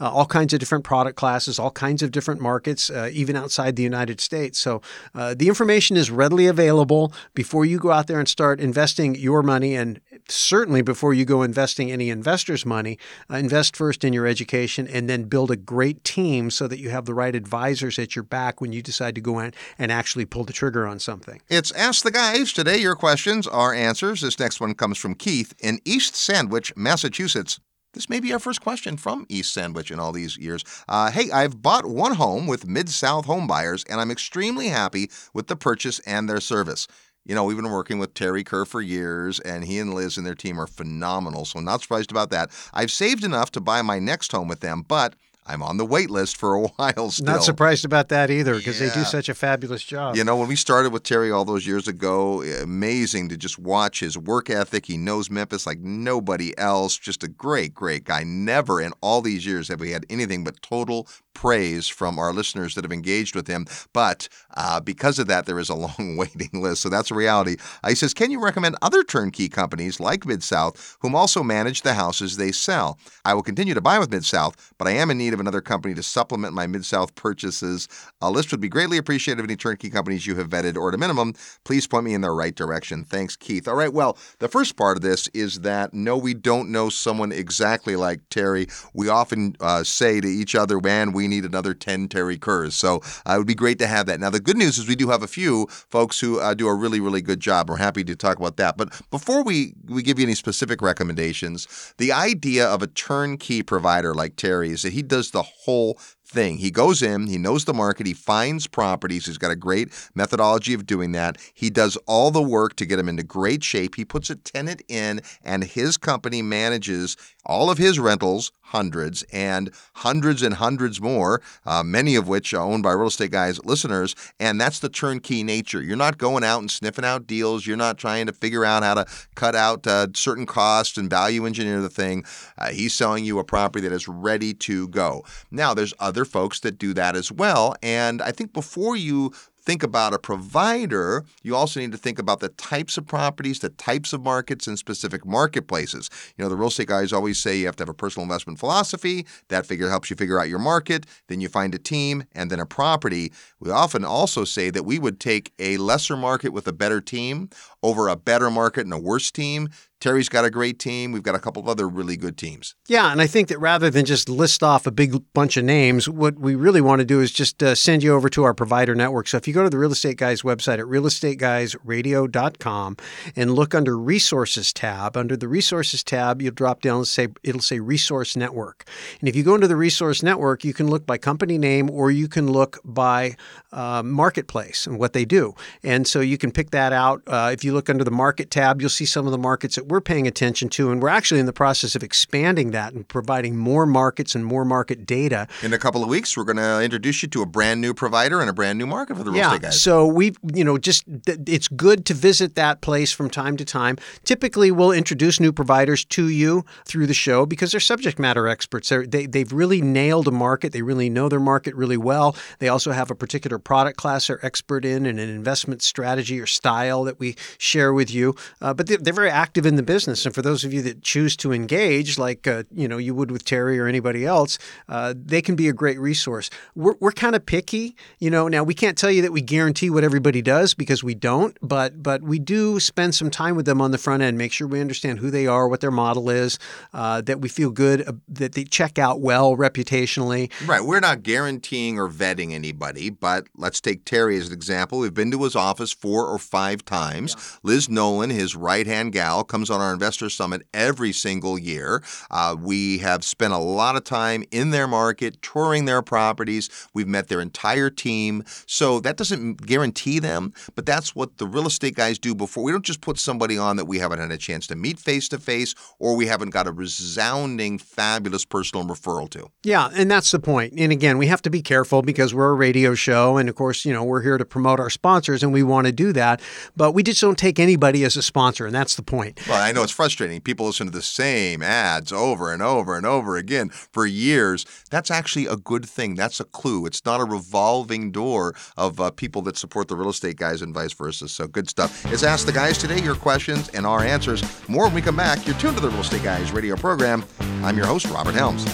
Speaker 2: uh, all kinds of different product classes, all kinds of different markets, uh, even outside the United States. So uh, the information is readily available before you go out there and start investing your money, and certainly before you go investing any investors' money. Uh, invest first in your education, and then build a great team so that you have the right advisors at your back when you decide to go in and actually pull the trigger on something.
Speaker 1: It's Ask the Guys. Today, your questions are answers. This next one comes from Keith in East Sandwich, Massachusetts. This may be our first question from East Sandwich in all these years. Uh, hey, I've bought one home with Mid South home buyers, and I'm extremely happy with the purchase and their service. You know, we've been working with Terry Kerr for years, and he and Liz and their team are phenomenal, so I'm not surprised about that. I've saved enough to buy my next home with them, but I'm on the wait list for a while still.
Speaker 2: Not surprised about that either because yeah. they do such a fabulous job.
Speaker 1: You know, when we started with Terry all those years ago, amazing to just watch his work ethic. He knows Memphis like nobody else. Just a great, great guy. Never in all these years have we had anything but total praise from our listeners that have engaged with him. But uh, because of that, there is a long waiting list. So that's a reality. Uh, he says, Can you recommend other turnkey companies like Mid South whom also manage the houses they sell? I will continue to buy with Mid South, but I am in need of another company to supplement my Mid South purchases. A list would be greatly appreciated of any turnkey companies you have vetted, or at a minimum, please point me in the right direction. Thanks, Keith. All right, well, the first part of this is that no, we don't know someone exactly like Terry. We often uh, say to each other, man, we need another 10 Terry Kerrs. So uh, it would be great to have that. Now, the good news is we do have a few folks who uh, do a really, really good job. We're happy to talk about that. But before we, we give you any specific recommendations, the idea of a turnkey provider like Terry is that he does the whole thing. He goes in, he knows the market, he finds properties. He's got a great methodology of doing that. He does all the work to get them into great shape. He puts a tenant in, and his company manages all of his rentals, hundreds and hundreds and hundreds more, uh, many of which are owned by Real Estate Guys listeners. And that's the turnkey nature. You're not going out and sniffing out deals. You're not trying to figure out how to cut out uh, certain costs and value engineer the thing. Uh, he's selling you a property that is ready to go. Now, there's other folks that do that as well. And I think before you think about a provider, you also need to think about the types of properties, the types of markets, and specific marketplaces. You know, the real estate guys always say you have to have a personal investment philosophy. That figure helps you figure out your market. Then you find a team and then a property. We often also say that we would take a lesser market with a better team over a better market and a worse team Terry's got a great team. We've got a couple of other really good teams.
Speaker 2: Yeah, and I think that rather than just list off a big bunch of names, what we really want to do is just uh, send you over to our provider network. So if you go to the Real Estate Guys website at realestateguysradio.com and look under Resources tab, under the Resources tab, you'll drop down and say it'll say Resource Network. And if you go into the Resource Network, you can look by company name or you can look by uh, marketplace and what they do. And so you can pick that out. Uh, if you look under the Market tab, you'll see some of the markets that we're paying attention to, and we're actually in the process of expanding that and providing more markets and more market data.
Speaker 1: In a couple of weeks, we're going to introduce you to a brand new provider and a brand new market for the real
Speaker 2: yeah,
Speaker 1: estate guys.
Speaker 2: So we, you know, just it's good to visit that place from time to time. Typically, we'll introduce new providers to you through the show because they're subject matter experts. They're, they they've really nailed a market. They really know their market really well. They also have a particular product class they're expert in and an investment strategy or style that we share with you. Uh, but they're, they're very active in the business. And for those of you that choose to engage, like uh, you know you would with Terry or anybody else, uh, they can be a great resource. We're, we're kind of picky, you know. Now we can't tell you that we guarantee what everybody does because we don't, but but we do spend some time with them on the front end, make sure we understand who they are, what their model is, uh, that we feel good, that they check out well reputationally.
Speaker 1: Right. We're not guaranteeing or vetting anybody, but let's take Terry as an example. We've been to his office four or five times. Yeah. Liz Nolan, his right hand gal, comes on our Investor Summit every single year. Uh, we have spent a lot of time in their market, touring their properties. We've met their entire team. So that doesn't guarantee them, but that's what the real estate guys do before. We don't just put somebody on that we haven't had a chance to meet face to face or we haven't got a resounding, fabulous personal referral to.
Speaker 2: Yeah, and that's the point. And again, we have to be careful because we're a radio show. And of course, you know, we're here to promote our sponsors and we want to do that. But we just don't take anybody as a sponsor. And that's the point.
Speaker 1: Well, I know it's frustrating. People listen to the same ads over and over and over again for years. That's actually a good thing. That's a clue. It's not a revolving door of uh, people that support the real estate guys and vice versa. So good stuff. It's Ask the Guys today, your questions and our answers. More when we come back. You're tuned to the Real Estate Guys radio program. I'm your host, Robert Helms.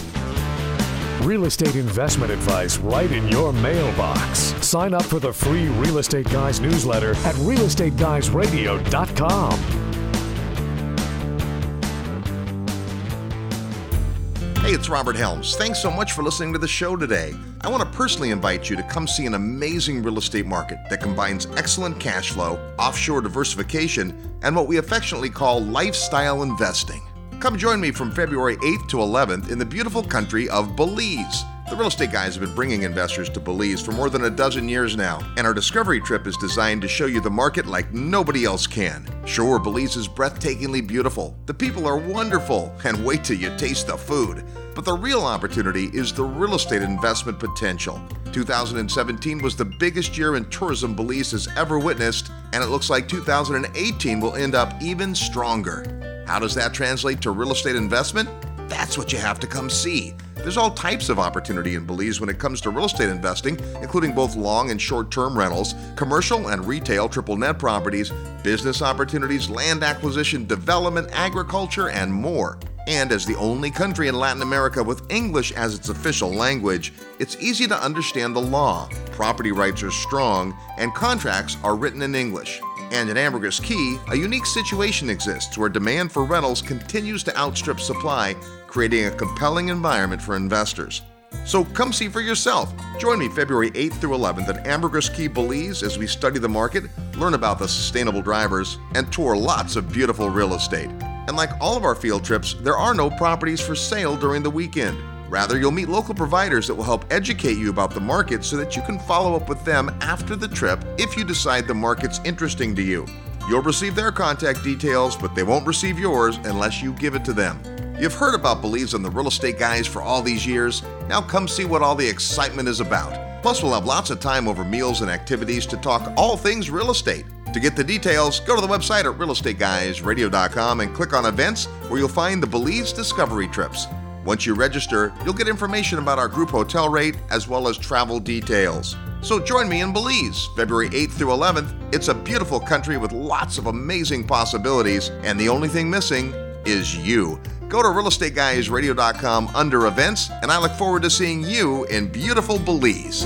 Speaker 3: Real estate investment advice right in your mailbox. Sign up for the free Real Estate Guys newsletter at realestateguysradio.com.
Speaker 1: Hey, it's Robert Helms. Thanks so much for listening to the show today. I want to personally invite you to come see an amazing real estate market that combines excellent cash flow, offshore diversification, and what we affectionately call lifestyle investing. Come join me from February 8th to 11th in the beautiful country of Belize. The real estate guys have been bringing investors to Belize for more than a dozen years now, and our discovery trip is designed to show you the market like nobody else can. Sure, Belize is breathtakingly beautiful, the people are wonderful, and wait till you taste the food. But the real opportunity is the real estate investment potential. 2017 was the biggest year in tourism Belize has ever witnessed, and it looks like 2018 will end up even stronger. How does that translate to real estate investment? that's what you have to come see. There's all types of opportunity in Belize when it comes to real estate investing, including both long and short term rentals, commercial and retail triple net properties, business opportunities, land acquisition, development, agriculture, and more. And as the only country in Latin America with English as its official language, it's easy to understand the law, property rights are strong, and contracts are written in English. And in Ambergris Caye, a unique situation exists where demand for rentals continues to outstrip supply, creating a compelling environment for investors. So come see for yourself. Join me February 8th through 11th at Ambergris Caye Belize as we study the market, learn about the sustainable drivers, and tour lots of beautiful real estate. And like all of our field trips, there are no properties for sale during the weekend. Rather, you'll meet local providers that will help educate you about the market so that you can follow up with them after the trip if you decide the market's interesting to you. You'll receive their contact details, but they won't receive yours unless you give it to them. You've heard about Belize and the Real Estate Guys for all these years. Now come see what all the excitement is about. Plus, we'll have lots of time over meals and activities to talk all things real estate. To get the details, go to the website at realestateguysradio.com and click on events where you'll find the Belize Discovery Trips. Once you register, you'll get information about our group hotel rate as well as travel details. So join me in Belize, February 8th through 11th. It's a beautiful country with lots of amazing possibilities, and the only thing missing is you. Go to realestateguysradio.com under events, and I look forward to seeing you in beautiful Belize.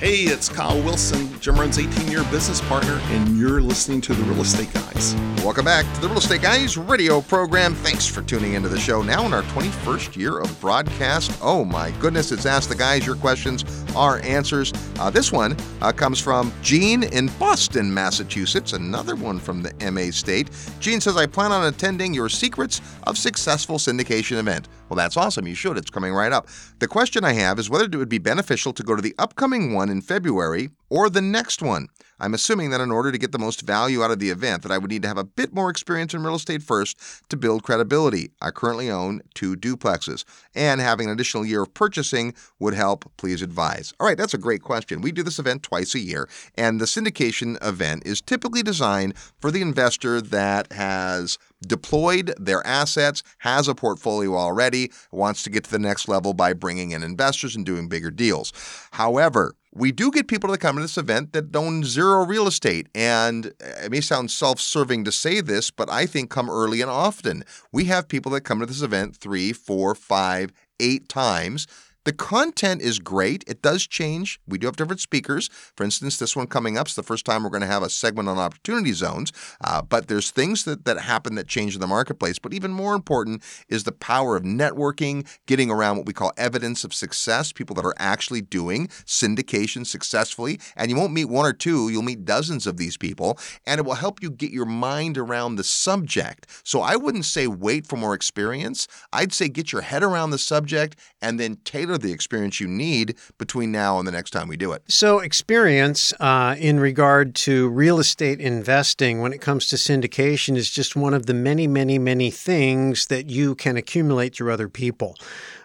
Speaker 7: Hey, it's Kyle Wilson, Jim Rohn's 18 year business partner, and you're listening to The Real Estate Guys.
Speaker 1: Welcome back to the Real Estate Guys radio program. Thanks for tuning into the show. Now in our 21st year of broadcast. Oh my goodness, it's Ask the Guys Your Questions, Our Answers. Uh, this one uh, comes from Gene in Boston, Massachusetts, another one from the MA state. Gene says, I plan on attending your Secrets of Successful Syndication event. Well, that's awesome. You should. It's coming right up. The question I have is whether it would be beneficial to go to the upcoming one in February or the next one. I'm assuming that in order to get the most value out of the event that I would need to have a bit more experience in real estate first to build credibility. I currently own two duplexes and having an additional year of purchasing would help. Please advise. All right, that's a great question. We do this event twice a year and the syndication event is typically designed for the investor that has deployed their assets, has a portfolio already, wants to get to the next level by bringing in investors and doing bigger deals. However, we do get people to come to this event that own zero real estate. And eh, it may sound self serving to say this, but I think come early and often. We have people that come to this event three, four, five, eight times the content is great. It does change. We do have different speakers. For instance, this one coming up is the first time we're going to have a segment on opportunity zones. Uh, but there's things that, that happen that change in the marketplace. But even more important is the power of networking, getting around what we call evidence of success, people that are actually doing syndication successfully. And you won't meet one or two, you'll meet dozens of these people. And it will help you get your mind around the subject. So I wouldn't say wait for more experience. I'd say get your head around the subject and then tailor tailor the experience you need between now and the next time we do it.
Speaker 2: So, experience uh, in regard to real estate investing when it comes to syndication is just one of the many, many, many things that you can accumulate through other people.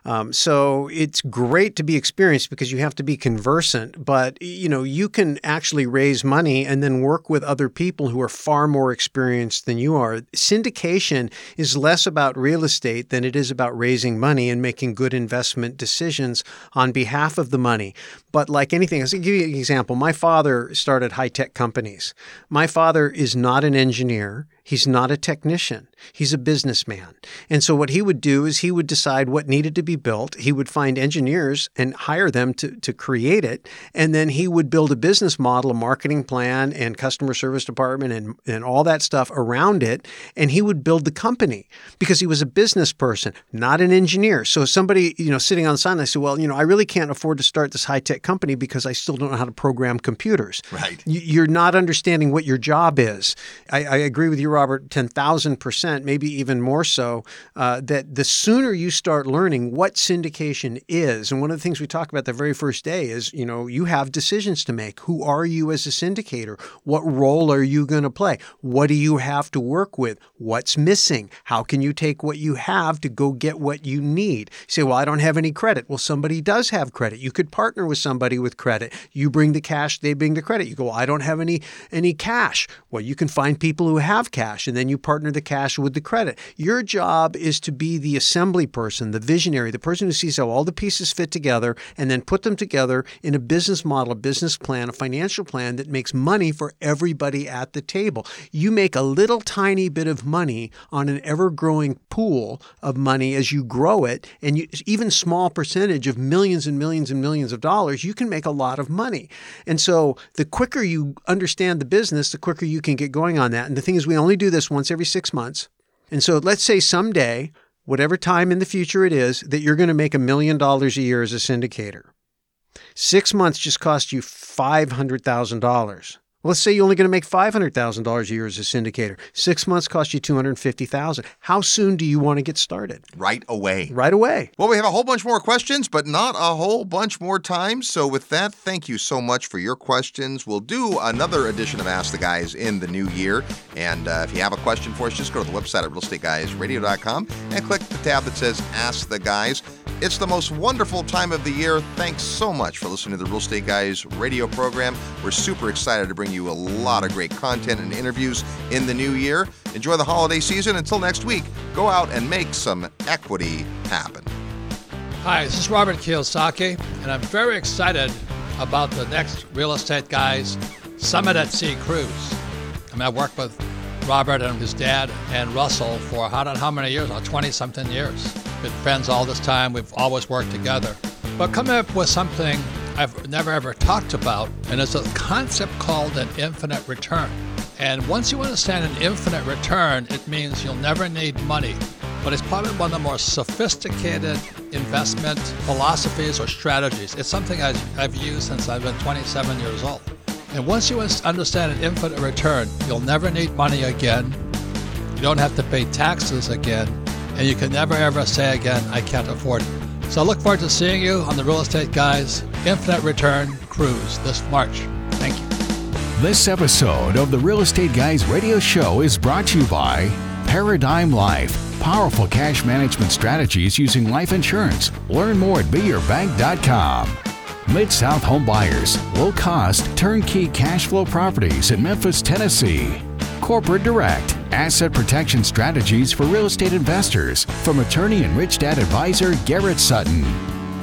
Speaker 2: Um, so it's great to be experienced because you have to be conversant, but you know you can actually raise money and then work with other people who are far more experienced than you are. Syndication is less about real estate than it is about raising money and making good investment decisions on behalf of the money. But like anything, I'll give you an example. My father started high tech companies. My father is not an engineer. He's not a technician. He's a businessman. And so what he would do is he would decide what needed to be built. He would find engineers and hire them to, to create it. And then he would build a business model, a marketing plan and customer service department and, and all that stuff around it. And he would build the company because he was a business person, not an engineer. So somebody, you know, sitting on the side, I said, well, you know, I really can't afford to start this high tech company because I still don't know how to program computers.
Speaker 1: Right.
Speaker 2: You're not understanding what your job is. I, I agree with you, Robert, 10,000%, maybe even more so, uh, that the sooner you start learning what syndication is, and one of the things we talk about the very first day is, you know, you have decisions to make. Who are you as a syndicator? What role are you going to play? What do you have to work with? What's missing? How can you take what you have to go get what you need? You say, well, I don't have any credit. Well, somebody does have credit. You could partner with somebody with credit. You bring the cash, they bring the credit. You go, well, I don't have any any cash. Well, you can find people who have cash cash, and then you partner the cash with the credit. Your job is to be the assembly person, the visionary, the person who sees how all the pieces fit together and then put them together in a business model, a business plan, a financial plan that makes money for everybody at the table. You make a little tiny bit of money on an ever growing pool of money as you grow it, and you, even small percentage of millions and millions and millions of dollars, you can make a lot of money. And so the quicker you understand the business, the quicker you can get going on that. And the thing is, we only do this once every six months. And so let's say someday, whatever time in the future it is, that you're going to make a million dollars a year as a syndicator. Six months just cost you $500,000. Let's say you're only going to make $500,000 a year as a syndicator. Six months cost you $250,000. How soon do you want to get started?
Speaker 1: Right away.
Speaker 2: Right away.
Speaker 1: Well, we have a whole bunch more questions, but not a whole bunch more time. So, with that, thank you so much for your questions. We'll do another edition of Ask the Guys in the new year. And uh, if you have a question for us, just go to the website at realestateguysradio.com and click the tab that says Ask the Guys. It's the most wonderful time of the year. Thanks so much for listening to the Real Estate Guys radio program. We're super excited to bring you a lot of great content and interviews in the new year. Enjoy the holiday season. Until next week, go out and make some equity happen.
Speaker 8: Hi, this is Robert Kiyosaki, and I'm very excited about the next Real Estate Guys Summit at Sea cruise. I mean, I worked with Robert and his dad and Russell for how, how many years? 20 something years. Been friends all this time. We've always worked together. But coming up with something I've never ever talked about, and it's a concept called an infinite return. And once you understand an infinite return, it means you'll never need money. But it's probably one of the more sophisticated investment philosophies or strategies. It's something I've, I've used since I've been 27 years old. And once you understand an infinite return, you'll never need money again. You don't have to pay taxes again. And you can never ever say again, I can't afford it. So I look forward to seeing you on the Real Estate Guys Infinite Return Cruise this March. Thank you.
Speaker 3: This episode of the Real Estate Guys radio show is brought to you by Paradigm Life. Powerful cash management strategies using life insurance. Learn more at beyourbank.com. Mid South Home Buyers, low cost, turnkey cash flow properties in Memphis, Tennessee. Corporate Direct, asset protection strategies for real estate investors from attorney and rich dad advisor Garrett Sutton.